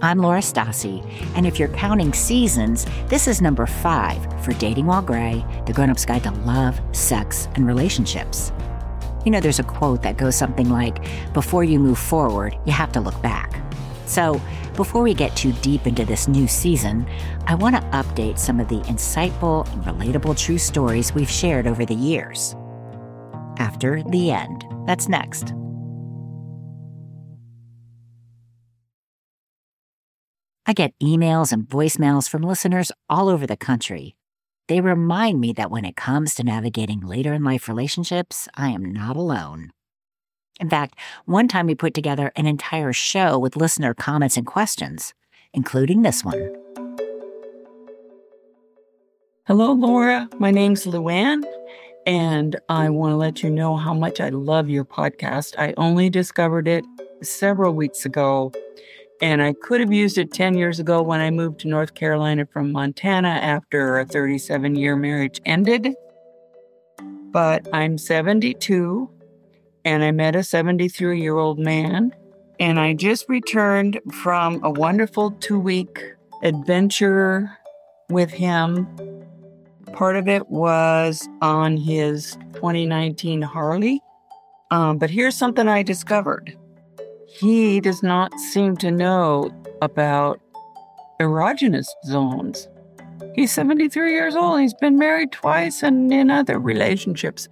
I'm Laura Stassi, and if you're counting seasons, this is number five for Dating While Gray, the grown up's guide to love, sex, and relationships. You know, there's a quote that goes something like, Before you move forward, you have to look back. So, before we get too deep into this new season, I want to update some of the insightful and relatable true stories we've shared over the years. After the end. That's next. I get emails and voicemails from listeners all over the country. They remind me that when it comes to navigating later in life relationships, I am not alone. In fact, one time we put together an entire show with listener comments and questions, including this one. Hello, Laura. My name's LuAnn, and I want to let you know how much I love your podcast. I only discovered it several weeks ago and I could have used it 10 years ago when I moved to North Carolina from Montana after a 37 year marriage ended. But I'm 72 and I met a 73 year old man. And I just returned from a wonderful two week adventure with him. Part of it was on his 2019 Harley. Um, but here's something I discovered he does not seem to know about erogenous zones. He's 73 years old. He's been married twice and in other relationships.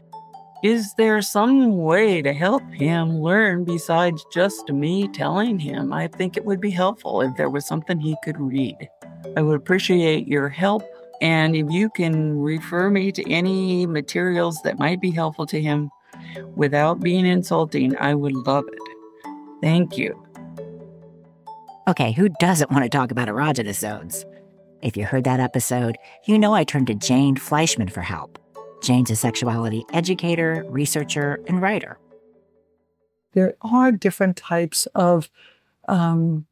Is there some way to help him learn besides just me telling him? I think it would be helpful if there was something he could read. I would appreciate your help. And if you can refer me to any materials that might be helpful to him without being insulting, I would love it. Thank you. Okay, who doesn't want to talk about erogenous zones? If you heard that episode, you know I turned to Jane Fleischman for help. Jane's a sexuality educator, researcher, and writer. There are different types of, um,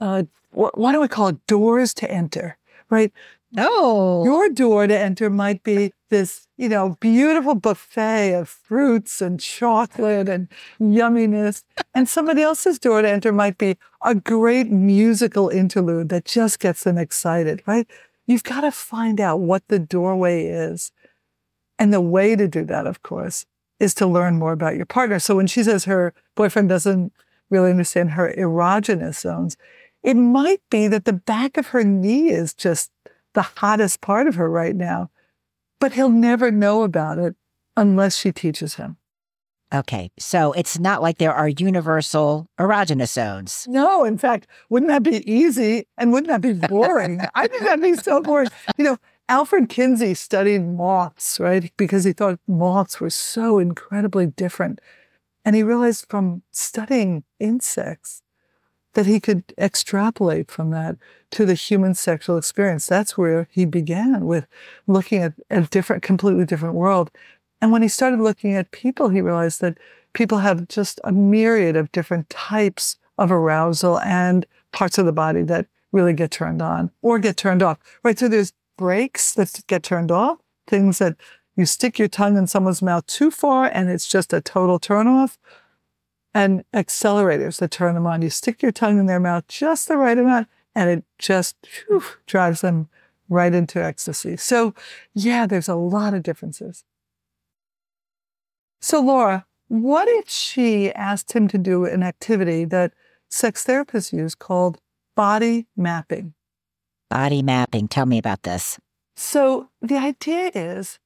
uh, what, what do we call it? Doors to enter, right? No. Your door to enter might be this, you know, beautiful buffet of fruits and chocolate and yumminess. and somebody else's door to enter might be a great musical interlude that just gets them excited, right? You've got to find out what the doorway is. And the way to do that, of course, is to learn more about your partner. So when she says her boyfriend doesn't really understand her erogenous zones, it might be that the back of her knee is just the hottest part of her right now. But he'll never know about it unless she teaches him. Okay, so it's not like there are universal erogenous zones. No, in fact, wouldn't that be easy? And wouldn't that be boring? I think that'd be so boring. You know, Alfred Kinsey studied moths, right? Because he thought moths were so incredibly different. And he realized from studying insects that he could extrapolate from that to the human sexual experience. That's where he began with looking at a different, completely different world. And when he started looking at people, he realized that people have just a myriad of different types of arousal and parts of the body that really get turned on or get turned off. Right. So there's brakes that get turned off, things that you stick your tongue in someone's mouth too far and it's just a total turnoff and accelerators that turn them on. You stick your tongue in their mouth just the right amount, and it just whew, drives them right into ecstasy. So, yeah, there's a lot of differences. So, Laura, what if she asked him to do an activity that sex therapists use called body mapping? Body mapping. Tell me about this. So, the idea is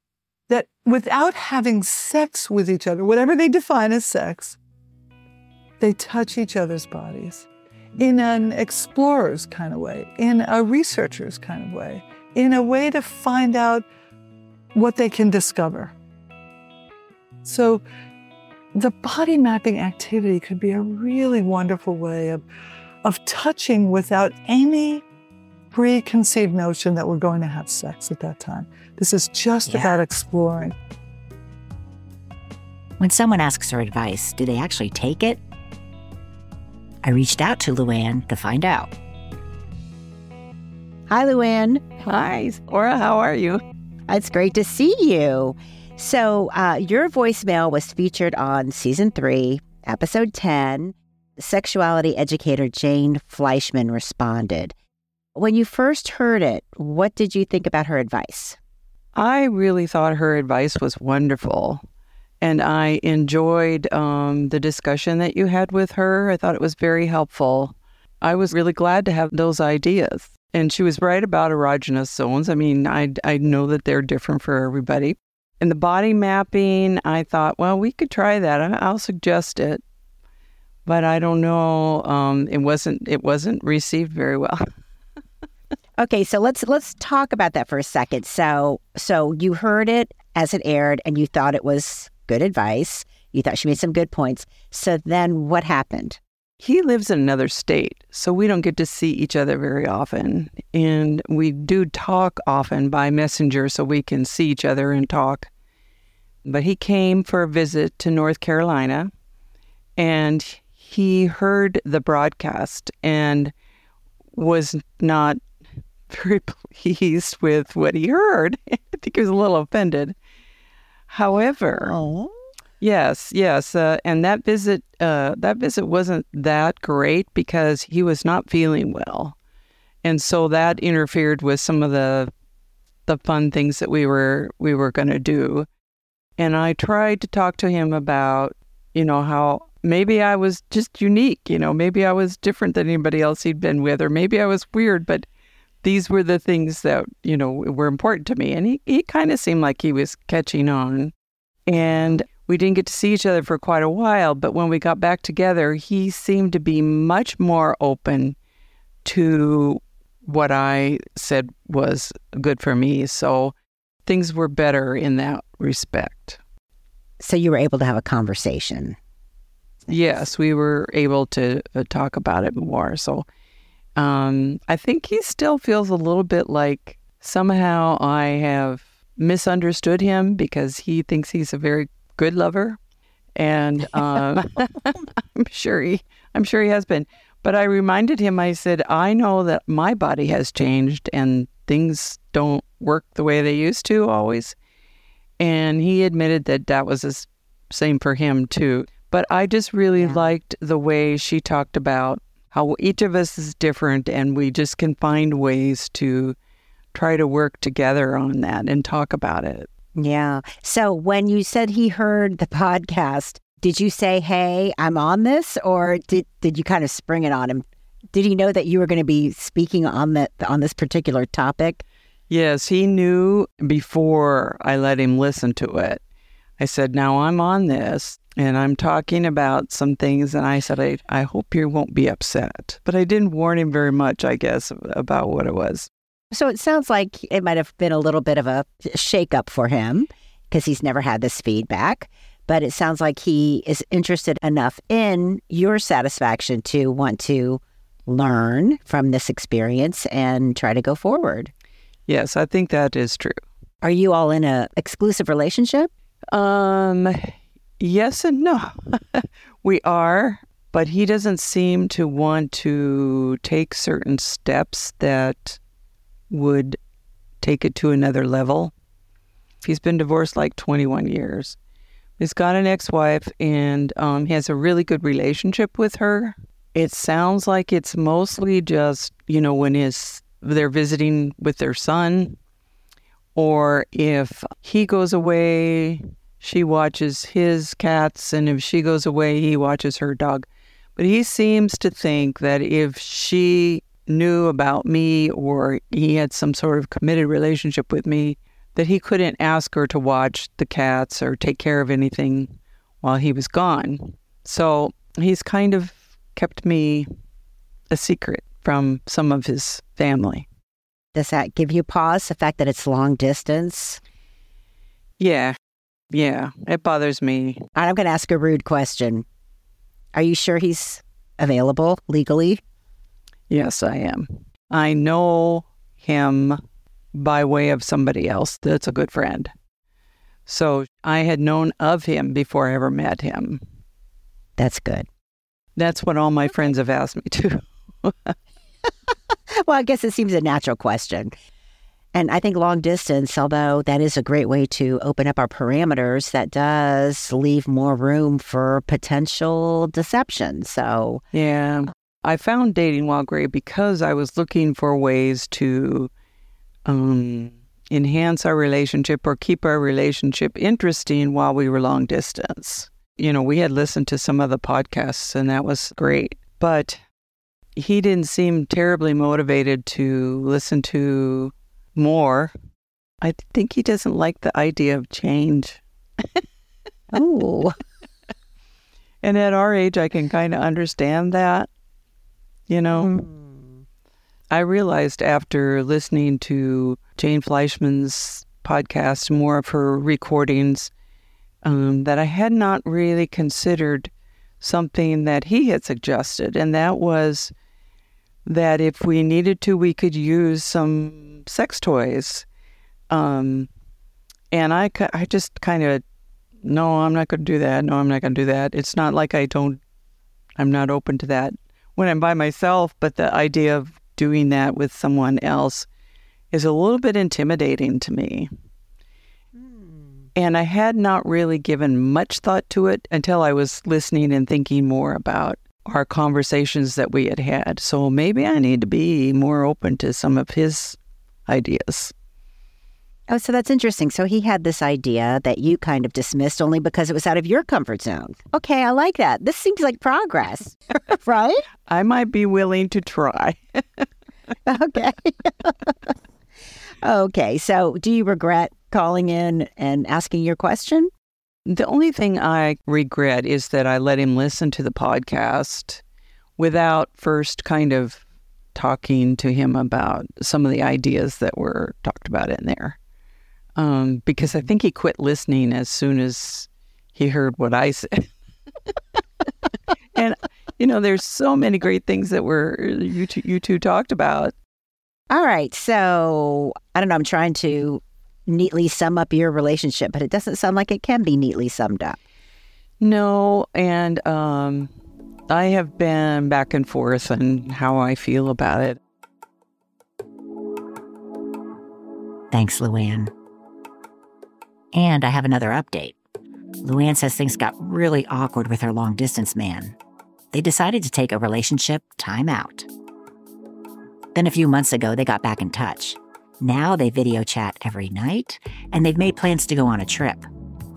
that without having sex with each other, whatever they define as sex, they touch each other's bodies in an explorer's kind of way, in a researcher's kind of way, in a way to find out what they can discover. So, the body mapping activity could be a really wonderful way of, of touching without any preconceived notion that we're going to have sex at that time. This is just Yeah. about exploring. When someone asks for advice, do they actually take it? I reached out to LuAnn to find out. Hi, LuAnn. Hi, Laura. How are you? It's great to see you. So, uh, your voicemail was featured on season three, episode 10. Sexuality educator Jane Fleischman responded. When you first heard it, what did you think about her advice? I really thought her advice was wonderful. And I enjoyed um, the discussion that you had with her. I thought it was very helpful. I was really glad to have those ideas. And she was right about erogenous zones. I mean, I, I know that they're different for everybody. And the body mapping, I thought, well, we could try that. I'll suggest it. But I don't know. Um, it wasn't. It wasn't received very well. Okay, so let's let's talk about that for a second. So, so you heard it as it aired, and you thought it was good advice. You thought she made some good points. So then, what happened? he lives in another state, so we don't get to see each other very often. And we do talk often by messenger so we can see each other and talk. But he came for a visit to North Carolina and he heard the broadcast and was not very pleased with what he heard. I think he was a little offended. However, Oh, Yes, yes, uh, and that visit uh, that visit wasn't that great because he was not feeling well, and so that interfered with some of the the fun things that we were we were going to do. And I tried to talk to him about, you know, how maybe I was just unique, you know, maybe I was different than anybody else he'd been with, or maybe I was weird, but these were the things that you know were important to me. And he he kind of seemed like he was catching on, and we didn't get to see each other for quite a while, but when we got back together, he seemed to be much more open to what I said was good for me. So things were better in that respect. so you were able to have a conversation. Yes, we were able to uh, talk about it more. So um, I think he still feels a little bit like somehow I have misunderstood him because he thinks he's a very good lover, and um, I'm sure he, I'm sure he has been. But I reminded him. I said, I know that my body has changed and things don't work the way they used to always. And he admitted that that was the same for him too. But I just really Yeah. liked the way she talked about how each of us is different and we just can find ways to try to work together on that and talk about it. Yeah. So when you said he heard the podcast, did you say, "Hey, I'm on this," or did did you kind of spring it on him? Did he know that you were going to be speaking on that on this particular topic? Yes, he knew before I let him listen to it. I said, Now I'm on this and I'm talking about some things. And I said, I, I hope you won't be upset. But I didn't warn him very much, I guess, about what it was. So it sounds like it might have been a little bit of a shakeup for him because he's never had this feedback. But it sounds like he is interested enough in your satisfaction to want to learn from this experience and try to go forward. Yes, I think that is true. Are you all in a exclusive relationship? Um, yes and no. we are, but he doesn't seem to want to take certain steps that would take it to another level. He's been divorced like 21 years. He's got an ex-wife and um, he has a really good relationship with her. It sounds like it's mostly just, you know, when his they're visiting with their son or if he goes away, she watches his cats, and if she goes away, he watches her dog. But he seems to think that if she knew about me or he had some sort of committed relationship with me, that he couldn't ask her to watch the cats or take care of anything while he was gone. So he's kind of kept me a secret from some of his family. Does that give you pause, the fact that it's long distance? Yeah, yeah, it bothers me. I'm going to ask a rude question. Are you sure he's available legally? Yes, I am. I know him by way of somebody else that's a good friend. So I had known of him before I ever met him. That's good. That's what all my friends have asked me to. well, I guess it seems a natural question. And I think long distance, although that is a great way to open up our parameters, that does leave more room for potential deception. So, yeah, I found dating while gray because I was looking for ways to um, enhance our relationship or keep our relationship interesting while we were long distance. You know, we had listened to some of the podcasts and that was great, but he didn't seem terribly motivated to listen to more. I think he doesn't like the idea of change. oh. and at our age, I can kind of understand that. You know, mm. I realized after listening to Jane Fleischman's podcast, more of her recordings, um, that I had not really considered something that he had suggested, and that was that if we needed to, we could use some sex toys. Um, and I, I just kind of, no, I'm not going to do that. No, I'm not going to do that. It's not like I don't, I'm not open to that when I'm by myself, but the idea of doing that with someone else is a little bit intimidating to me. And I had not really given much thought to it until I was listening and thinking more about our conversations that we had had. So maybe I need to be more open to some of his ideas. Oh, so that's interesting. So he had this idea that you kind of dismissed only because it was out of your comfort zone. Okay, I like that. This seems like progress, right? I might be willing to try. okay. okay, so do you regret calling in and asking your question? The only thing I regret is that I let him listen to the podcast without first kind of talking to him about some of the ideas that were talked about in there. Um, because I think he quit listening as soon as he heard what I said. and you know, there's so many great things that were you two, you two talked about. All right, so I don't know. I'm trying to neatly sum up your relationship, but it doesn't sound like it can be neatly summed up. No, and um, I have been back and forth on how I feel about it. Thanks, LuAnn. And I have another update. LuAnn says things got really awkward with her long distance man. They decided to take a relationship time out. Then a few months ago, they got back in touch. Now they video chat every night, and they've made plans to go on a trip.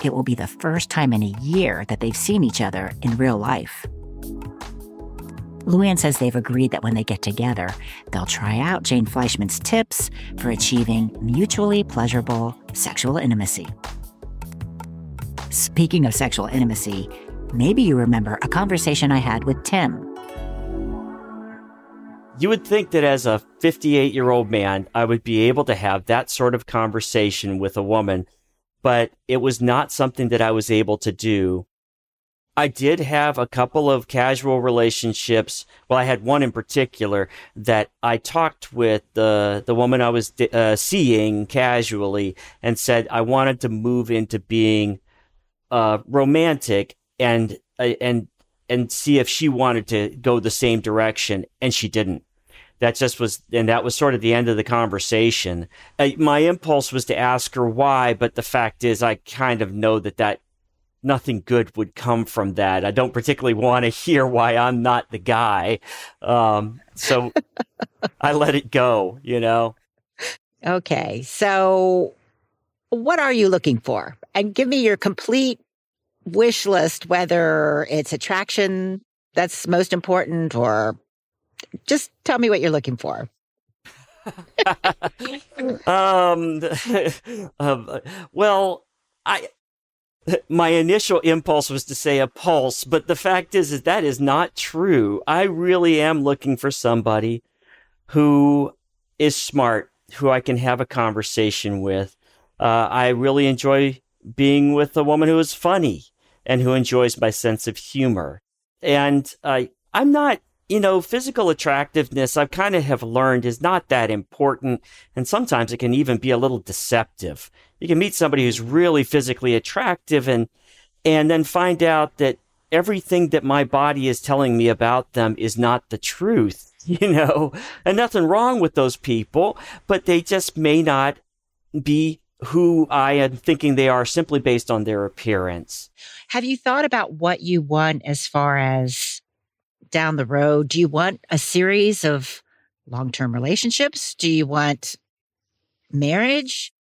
It will be the first time in a year that they've seen each other in real life. LuAnn says they've agreed that when they get together, they'll try out Jane Fleischman's tips for achieving mutually pleasurable sexual intimacy. Speaking of sexual intimacy, maybe you remember a conversation I had with Tim you would think that as a 58 year old man, I would be able to have that sort of conversation with a woman, but it was not something that I was able to do. I did have a couple of casual relationships. Well, I had one in particular that I talked with the the woman I was uh, seeing casually and said I wanted to move into being uh, romantic and uh, and and see if she wanted to go the same direction, and she didn't. That just was, and that was sort of the end of the conversation. Uh, my impulse was to ask her why, but the fact is, I kind of know that that nothing good would come from that. I don't particularly want to hear why I'm not the guy. Um, so I let it go, you know? Okay. So what are you looking for and give me your complete wish list, whether it's attraction that's most important or just tell me what you're looking for. um, um, well, I my initial impulse was to say a pulse, but the fact is, is that is not true. I really am looking for somebody who is smart, who I can have a conversation with. Uh, I really enjoy being with a woman who is funny and who enjoys my sense of humor. And uh, I'm not you know, physical attractiveness, I've kind of have learned is not that important. And sometimes it can even be a little deceptive. You can meet somebody who's really physically attractive and, and then find out that everything that my body is telling me about them is not the truth, you know, and nothing wrong with those people, but they just may not be who I am thinking they are simply based on their appearance. Have you thought about what you want as far as down the road? Do you want a series of long term relationships? Do you want marriage?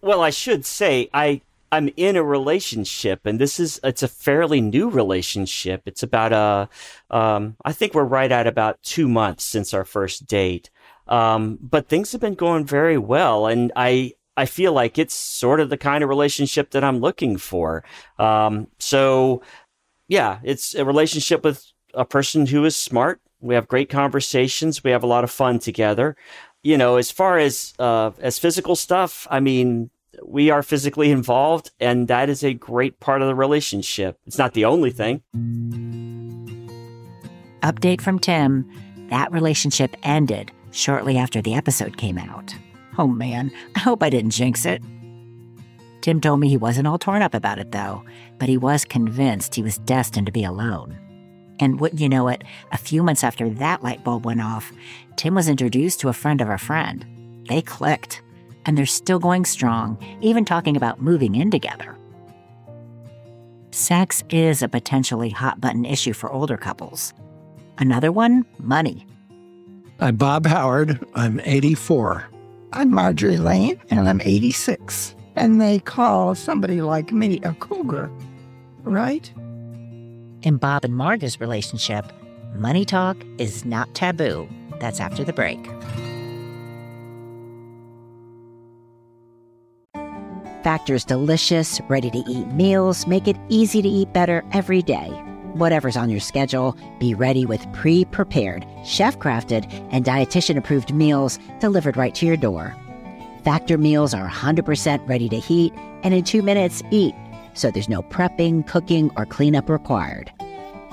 Well, I should say I I'm in a relationship, and this is it's a fairly new relationship. It's about a uh, um, I think we're right at about two months since our first date. Um, but things have been going very well, and I I feel like it's sort of the kind of relationship that I'm looking for. Um, so yeah, it's a relationship with a person who is smart. We have great conversations. We have a lot of fun together. You know, as far as uh, as physical stuff, I mean, we are physically involved, and that is a great part of the relationship. It's not the only thing. Update from Tim: That relationship ended shortly after the episode came out. Oh man, I hope I didn't jinx it. Tim told me he wasn't all torn up about it though, but he was convinced he was destined to be alone. And wouldn't you know it, a few months after that light bulb went off, Tim was introduced to a friend of a friend. They clicked, and they're still going strong, even talking about moving in together. Sex is a potentially hot button issue for older couples. Another one money. I'm Bob Howard. I'm 84. I'm Marjorie Lane, and I'm 86. And they call somebody like me a cougar, right? In Bob and Marge's relationship, money talk is not taboo. That's after the break. Factor's delicious, ready to eat meals make it easy to eat better every day. Whatever's on your schedule, be ready with pre prepared, chef crafted, and dietitian approved meals delivered right to your door. Factor meals are 100% ready to heat and in two minutes eat so there's no prepping, cooking, or cleanup required.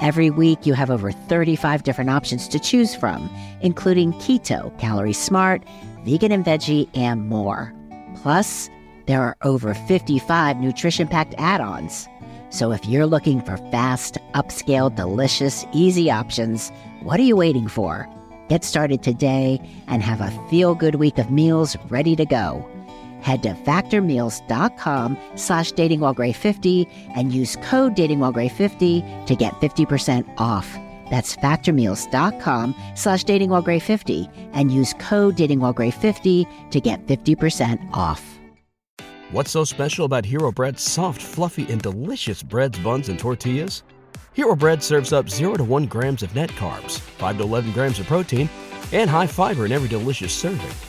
Every week, you have over 35 different options to choose from, including keto, calorie smart, vegan and veggie, and more. Plus, there are over 55 nutrition packed add ons. So if you're looking for fast, upscale, delicious, easy options, what are you waiting for? Get started today and have a feel good week of meals ready to go. Head to factormeals.com slash datingwhilegray50 and use code datingwhilegray50 to get 50% off. That's factormeals.com slash datingwhilegray50 and use code datingwhilegray50 to get 50% off. What's so special about Hero Bread's soft, fluffy, and delicious breads, buns, and tortillas? Hero Bread serves up 0 to 1 grams of net carbs, 5 to 11 grams of protein, and high fiber in every delicious serving.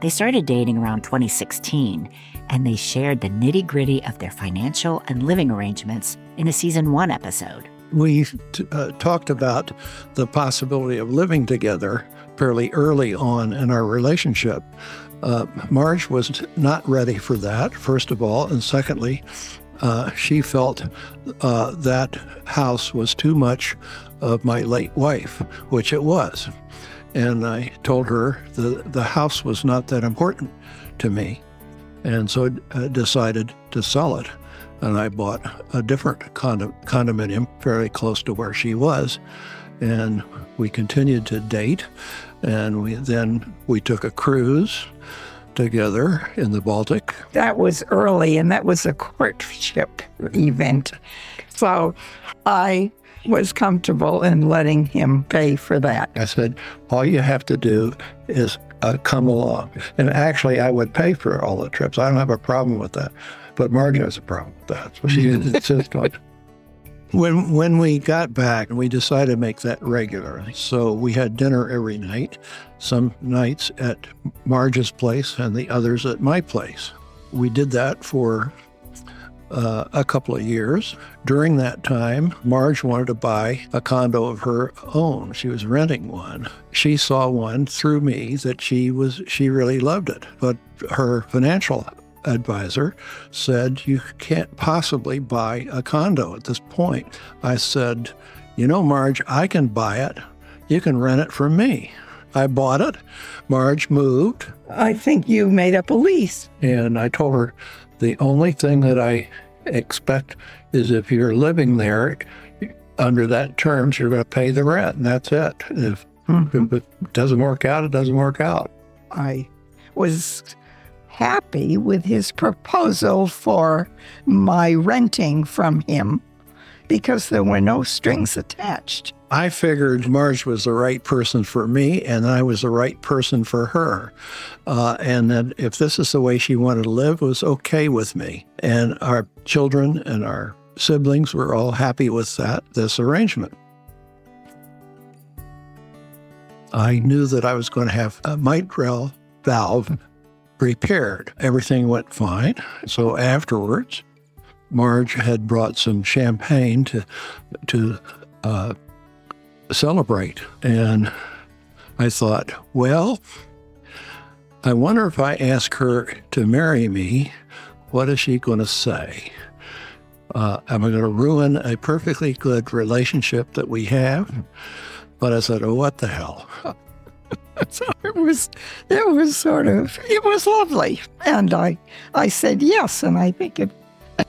They started dating around 2016, and they shared the nitty gritty of their financial and living arrangements in a season one episode. we t- uh, talked about the possibility of living together fairly early on in our relationship. Uh, Marge was not ready for that, first of all. And secondly, uh, she felt uh, that house was too much of my late wife, which it was. And I told her the, the house was not that important to me. And so I decided to sell it. And I bought a different condo- condominium fairly close to where she was. And we continued to date. And we, then we took a cruise together in the Baltic. That was early, and that was a courtship event. So I was comfortable in letting him pay for that. I said, all you have to do is uh, come along. And actually, I would pay for all the trips. I don't have a problem with that. But Margie has a problem with that. So she insisted on when when we got back, we decided to make that regular. So we had dinner every night, some nights at Marge's place and the others at my place. We did that for uh, a couple of years. During that time, Marge wanted to buy a condo of her own. She was renting one. She saw one through me that she was she really loved it, but her financial advisor said, You can't possibly buy a condo at this point. I said, You know, Marge, I can buy it. You can rent it from me. I bought it. Marge moved. I think you made up a lease. And I told her, The only thing that I expect is if you're living there under that terms, you're going to pay the rent, and that's it. If, mm-hmm. if it doesn't work out, it doesn't work out. I was happy with his proposal for my renting from him because there were no strings attached. I figured Marge was the right person for me, and I was the right person for her. Uh, and that if this is the way she wanted to live, was okay with me. And our children and our siblings were all happy with that, this arrangement. I knew that I was going to have a mitral valve repaired. Everything went fine. So afterwards, Marge had brought some champagne to to uh, celebrate, and I thought, well, I wonder if I ask her to marry me, what is she going to say? Uh, am I going to ruin a perfectly good relationship that we have? But I said, oh, what the hell? so it was it was sort of it was lovely and i i said yes and i think it,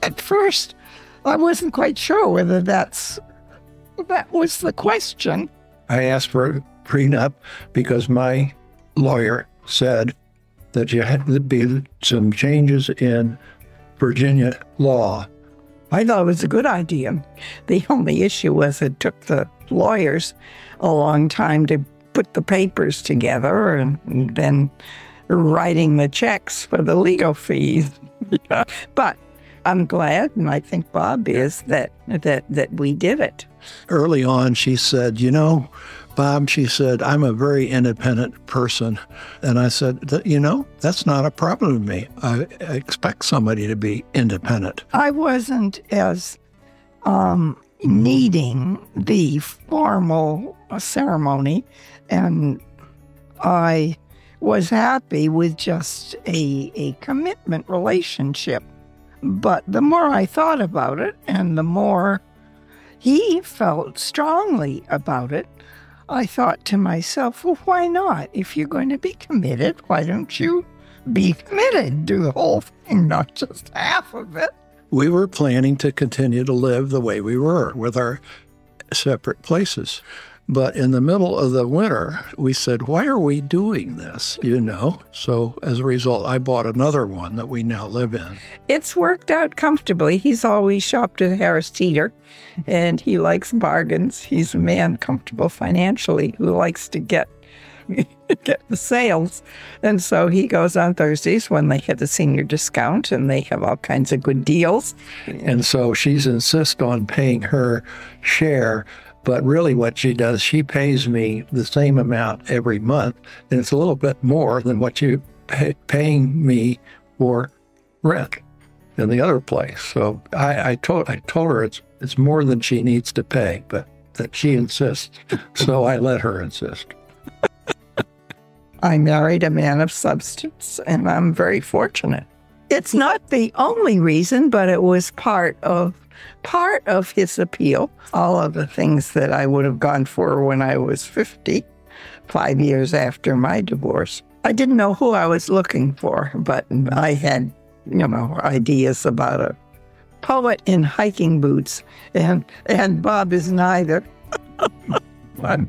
at first i wasn't quite sure whether that's that was the question i asked for a prenup because my lawyer said that you had to be some changes in virginia law I thought it was a good idea. The only issue was it took the lawyers a long time to put the papers together and, then writing the checks for the legal fees. but I'm glad, and I think Bob is that that that we did it. Early on, she said, "You know, Bob," she said, "I'm a very independent person," and I said, "You know, that's not a problem to me. I expect somebody to be independent." I wasn't as um, needing the formal ceremony and I was happy with just a, a commitment relationship. But the more I thought about it and the more he felt strongly about it, I thought to myself, well, why not? If you're going to be committed, why don't you be committed? Do the whole thing, not just half of it. We were planning to continue to live the way we were with our separate places. But in the middle of the winter, we said, why are we doing this? You know? So as a result, I bought another one that we now live in. It's worked out comfortably. He's always shopped at Harris Teeter and he likes bargains. He's a man comfortable financially who likes to get get the sales. And so he goes on Thursdays when they have the senior discount and they have all kinds of good deals. And so she's insist on paying her share but really, what she does, she pays me the same amount every month, and it's a little bit more than what you pay, paying me for rent in the other place. So I, I told I told her it's it's more than she needs to pay, but that she insists. so I let her insist. I married a man of substance, and I'm very fortunate. It's not the only reason, but it was part of part of his appeal. All of the things that I would have gone for when I was 50, five years after my divorce. I didn't know who I was looking for, but I had, you know, ideas about a poet in hiking boots, and and Bob is neither. but,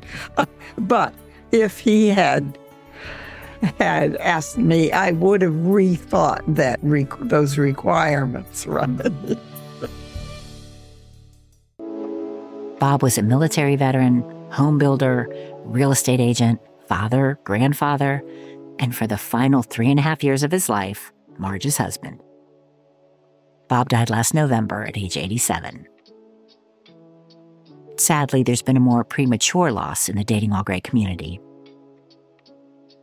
but if he had had asked me, I would have rethought that those requirements. Right? Bob was a military veteran, home builder, real estate agent, father, grandfather, and for the final three and a half years of his life, Marge's husband. Bob died last November at age 87. Sadly, there's been a more premature loss in the Dating While Gray community.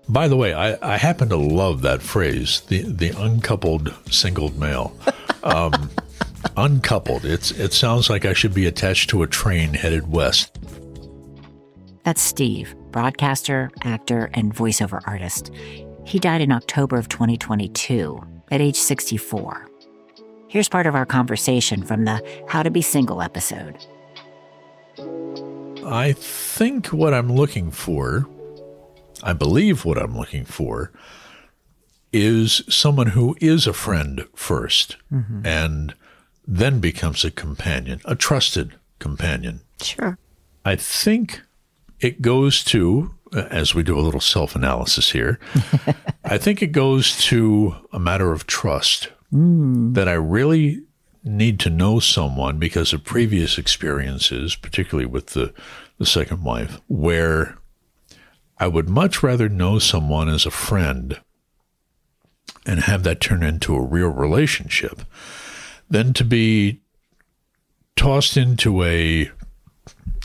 By the way, I, I happen to love that phrase, the the uncoupled singled male. Um, uncoupled. It's it sounds like I should be attached to a train headed west. That's Steve, broadcaster, actor, and voiceover artist. He died in October of 2022 at age 64. Here's part of our conversation from the How to Be Single episode. I think what I'm looking for I believe what I'm looking for is someone who is a friend 1st mm-hmm. and then becomes a companion, a trusted companion. Sure. I think it goes to, as we do a little self analysis here, I think it goes to a matter of trust mm. that I really need to know someone because of previous experiences, particularly with the, the second wife, where I would much rather know someone as a friend and have that turn into a real relationship than to be tossed into a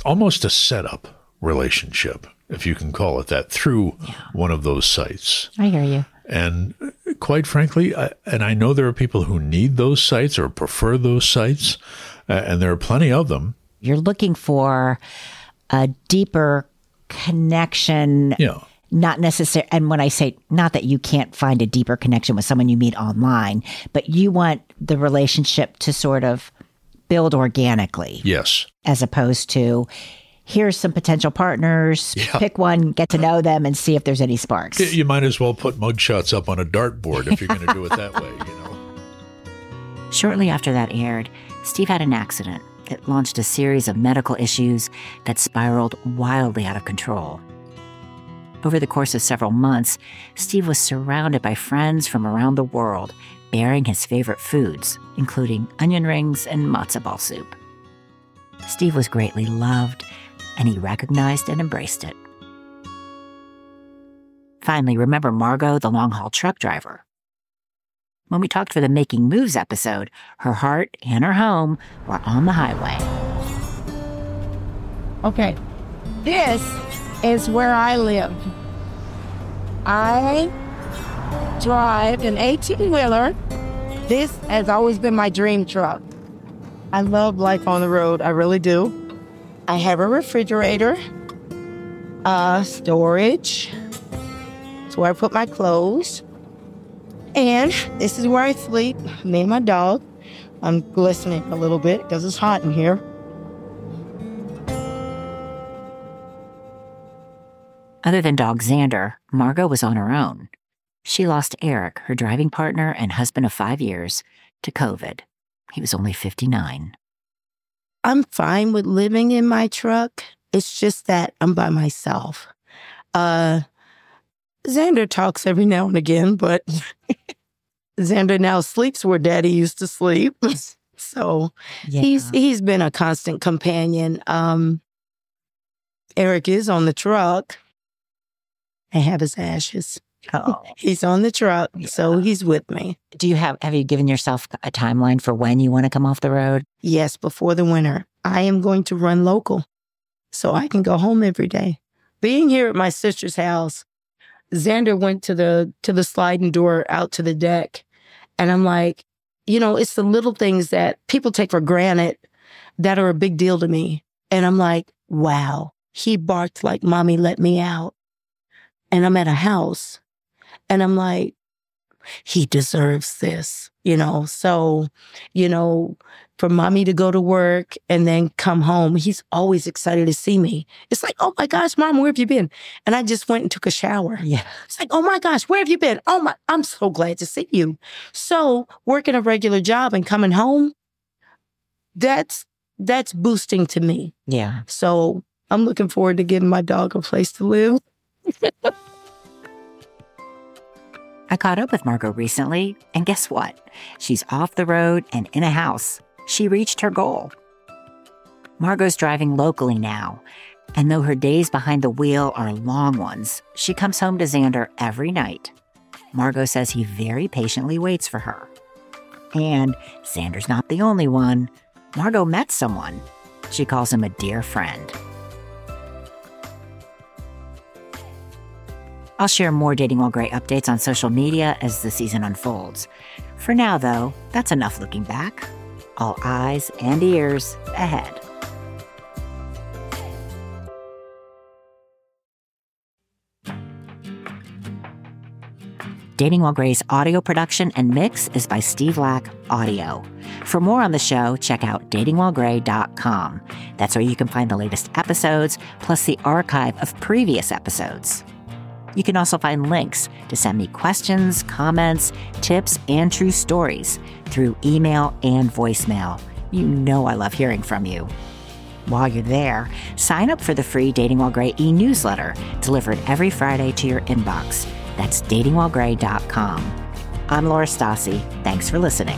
almost a setup relationship, if you can call it that, through yeah. one of those sites. I hear you. And quite frankly, I, and I know there are people who need those sites or prefer those sites, uh, and there are plenty of them. You're looking for a deeper connection. Yeah. Not necessary. And when I say not that you can't find a deeper connection with someone you meet online, but you want the relationship to sort of build organically. Yes. As opposed to, here's some potential partners, yeah. pick one, get to know them, and see if there's any sparks. You might as well put mugshots up on a dartboard if you're going to do it that way, you know. Shortly after that aired, Steve had an accident it launched a series of medical issues that spiraled wildly out of control. Over the course of several months, Steve was surrounded by friends from around the world bearing his favorite foods, including onion rings and matzo ball soup. Steve was greatly loved, and he recognized and embraced it. Finally, remember Margo, the long haul truck driver? When we talked for the Making Moves episode, her heart and her home were on the highway. Okay, this is where I live. I drive an 18 wheeler. This has always been my dream truck. I love life on the road, I really do. I have a refrigerator, uh, storage. It's where I put my clothes. And this is where I sleep, me and my dog. I'm glistening a little bit because it's hot in here. Other than dog Xander, Margo was on her own. She lost Eric, her driving partner and husband of five years, to COVID. He was only 59. I'm fine with living in my truck. It's just that I'm by myself. Uh, Xander talks every now and again, but Xander now sleeps where Daddy used to sleep. so yeah. he's he's been a constant companion. Um, Eric is on the truck. I have his ashes. Oh. he's on the truck, yeah. so he's with me. Do you have have you given yourself a timeline for when you want to come off the road? Yes, before the winter. I am going to run local so I can go home every day. Being here at my sister's house, Xander went to the to the sliding door out to the deck and I'm like, you know, it's the little things that people take for granted that are a big deal to me. And I'm like, wow, he barked like mommy let me out. And I'm at a house and I'm like, he deserves this, you know? So, you know, for mommy to go to work and then come home, he's always excited to see me. It's like, oh my gosh, mom, where have you been? And I just went and took a shower. Yeah. It's like, oh my gosh, where have you been? Oh my, I'm so glad to see you. So working a regular job and coming home, that's that's boosting to me. Yeah. So I'm looking forward to giving my dog a place to live. I caught up with Margo recently, and guess what? She's off the road and in a house. She reached her goal. Margo's driving locally now, and though her days behind the wheel are long ones, she comes home to Xander every night. Margo says he very patiently waits for her. And Xander's not the only one. Margo met someone. She calls him a dear friend. I'll share more Dating While Gray updates on social media as the season unfolds. For now, though, that's enough looking back. All eyes and ears ahead. Dating While Gray's audio production and mix is by Steve Lack Audio. For more on the show, check out datingwhilegray.com. That's where you can find the latest episodes, plus the archive of previous episodes. You can also find links to send me questions, comments, tips, and true stories through email and voicemail. You know I love hearing from you. While you're there, sign up for the free Dating While Gray e newsletter delivered every Friday to your inbox. That's datingwhilegray.com. I'm Laura Stassi. Thanks for listening.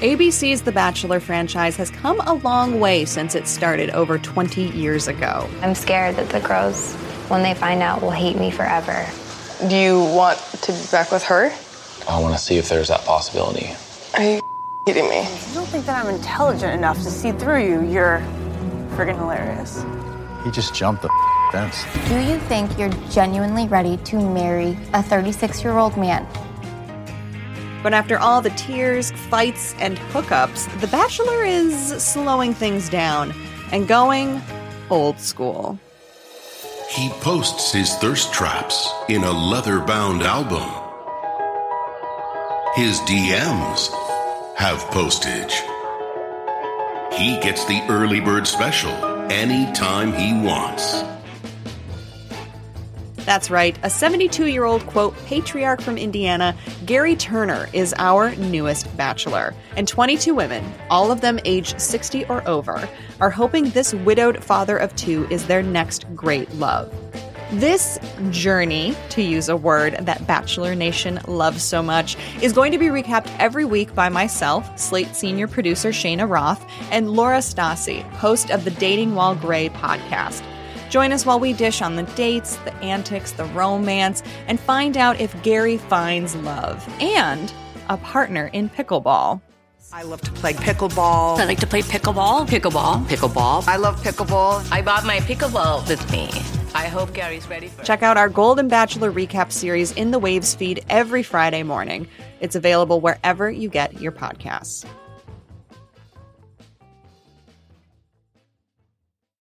ABC's The Bachelor franchise has come a long way since it started over 20 years ago. I'm scared that the girls, when they find out, will hate me forever. Do you want to be back with her? I want to see if there's that possibility. Are you kidding me? I don't think that I'm intelligent enough to see through you? You're friggin' hilarious. He just jumped the fence. Do you think you're genuinely ready to marry a 36 year old man? But after all the tears, fights, and hookups, The Bachelor is slowing things down and going old school. He posts his thirst traps in a leather bound album. His DMs have postage. He gets the early bird special anytime he wants. That's right, a 72 year old, quote, patriarch from Indiana, Gary Turner, is our newest bachelor. And 22 women, all of them aged 60 or over, are hoping this widowed father of two is their next great love. This journey, to use a word that Bachelor Nation loves so much, is going to be recapped every week by myself, Slate senior producer Shayna Roth, and Laura Stassi, host of the Dating While Gray podcast. Join us while we dish on the dates, the antics, the romance, and find out if Gary finds love and a partner in pickleball. I love to play pickleball. I like to play pickleball, pickleball, pickleball. I love pickleball. I bought my pickleball with me. I hope Gary's ready for Check out our Golden Bachelor recap series in the Waves feed every Friday morning. It's available wherever you get your podcasts.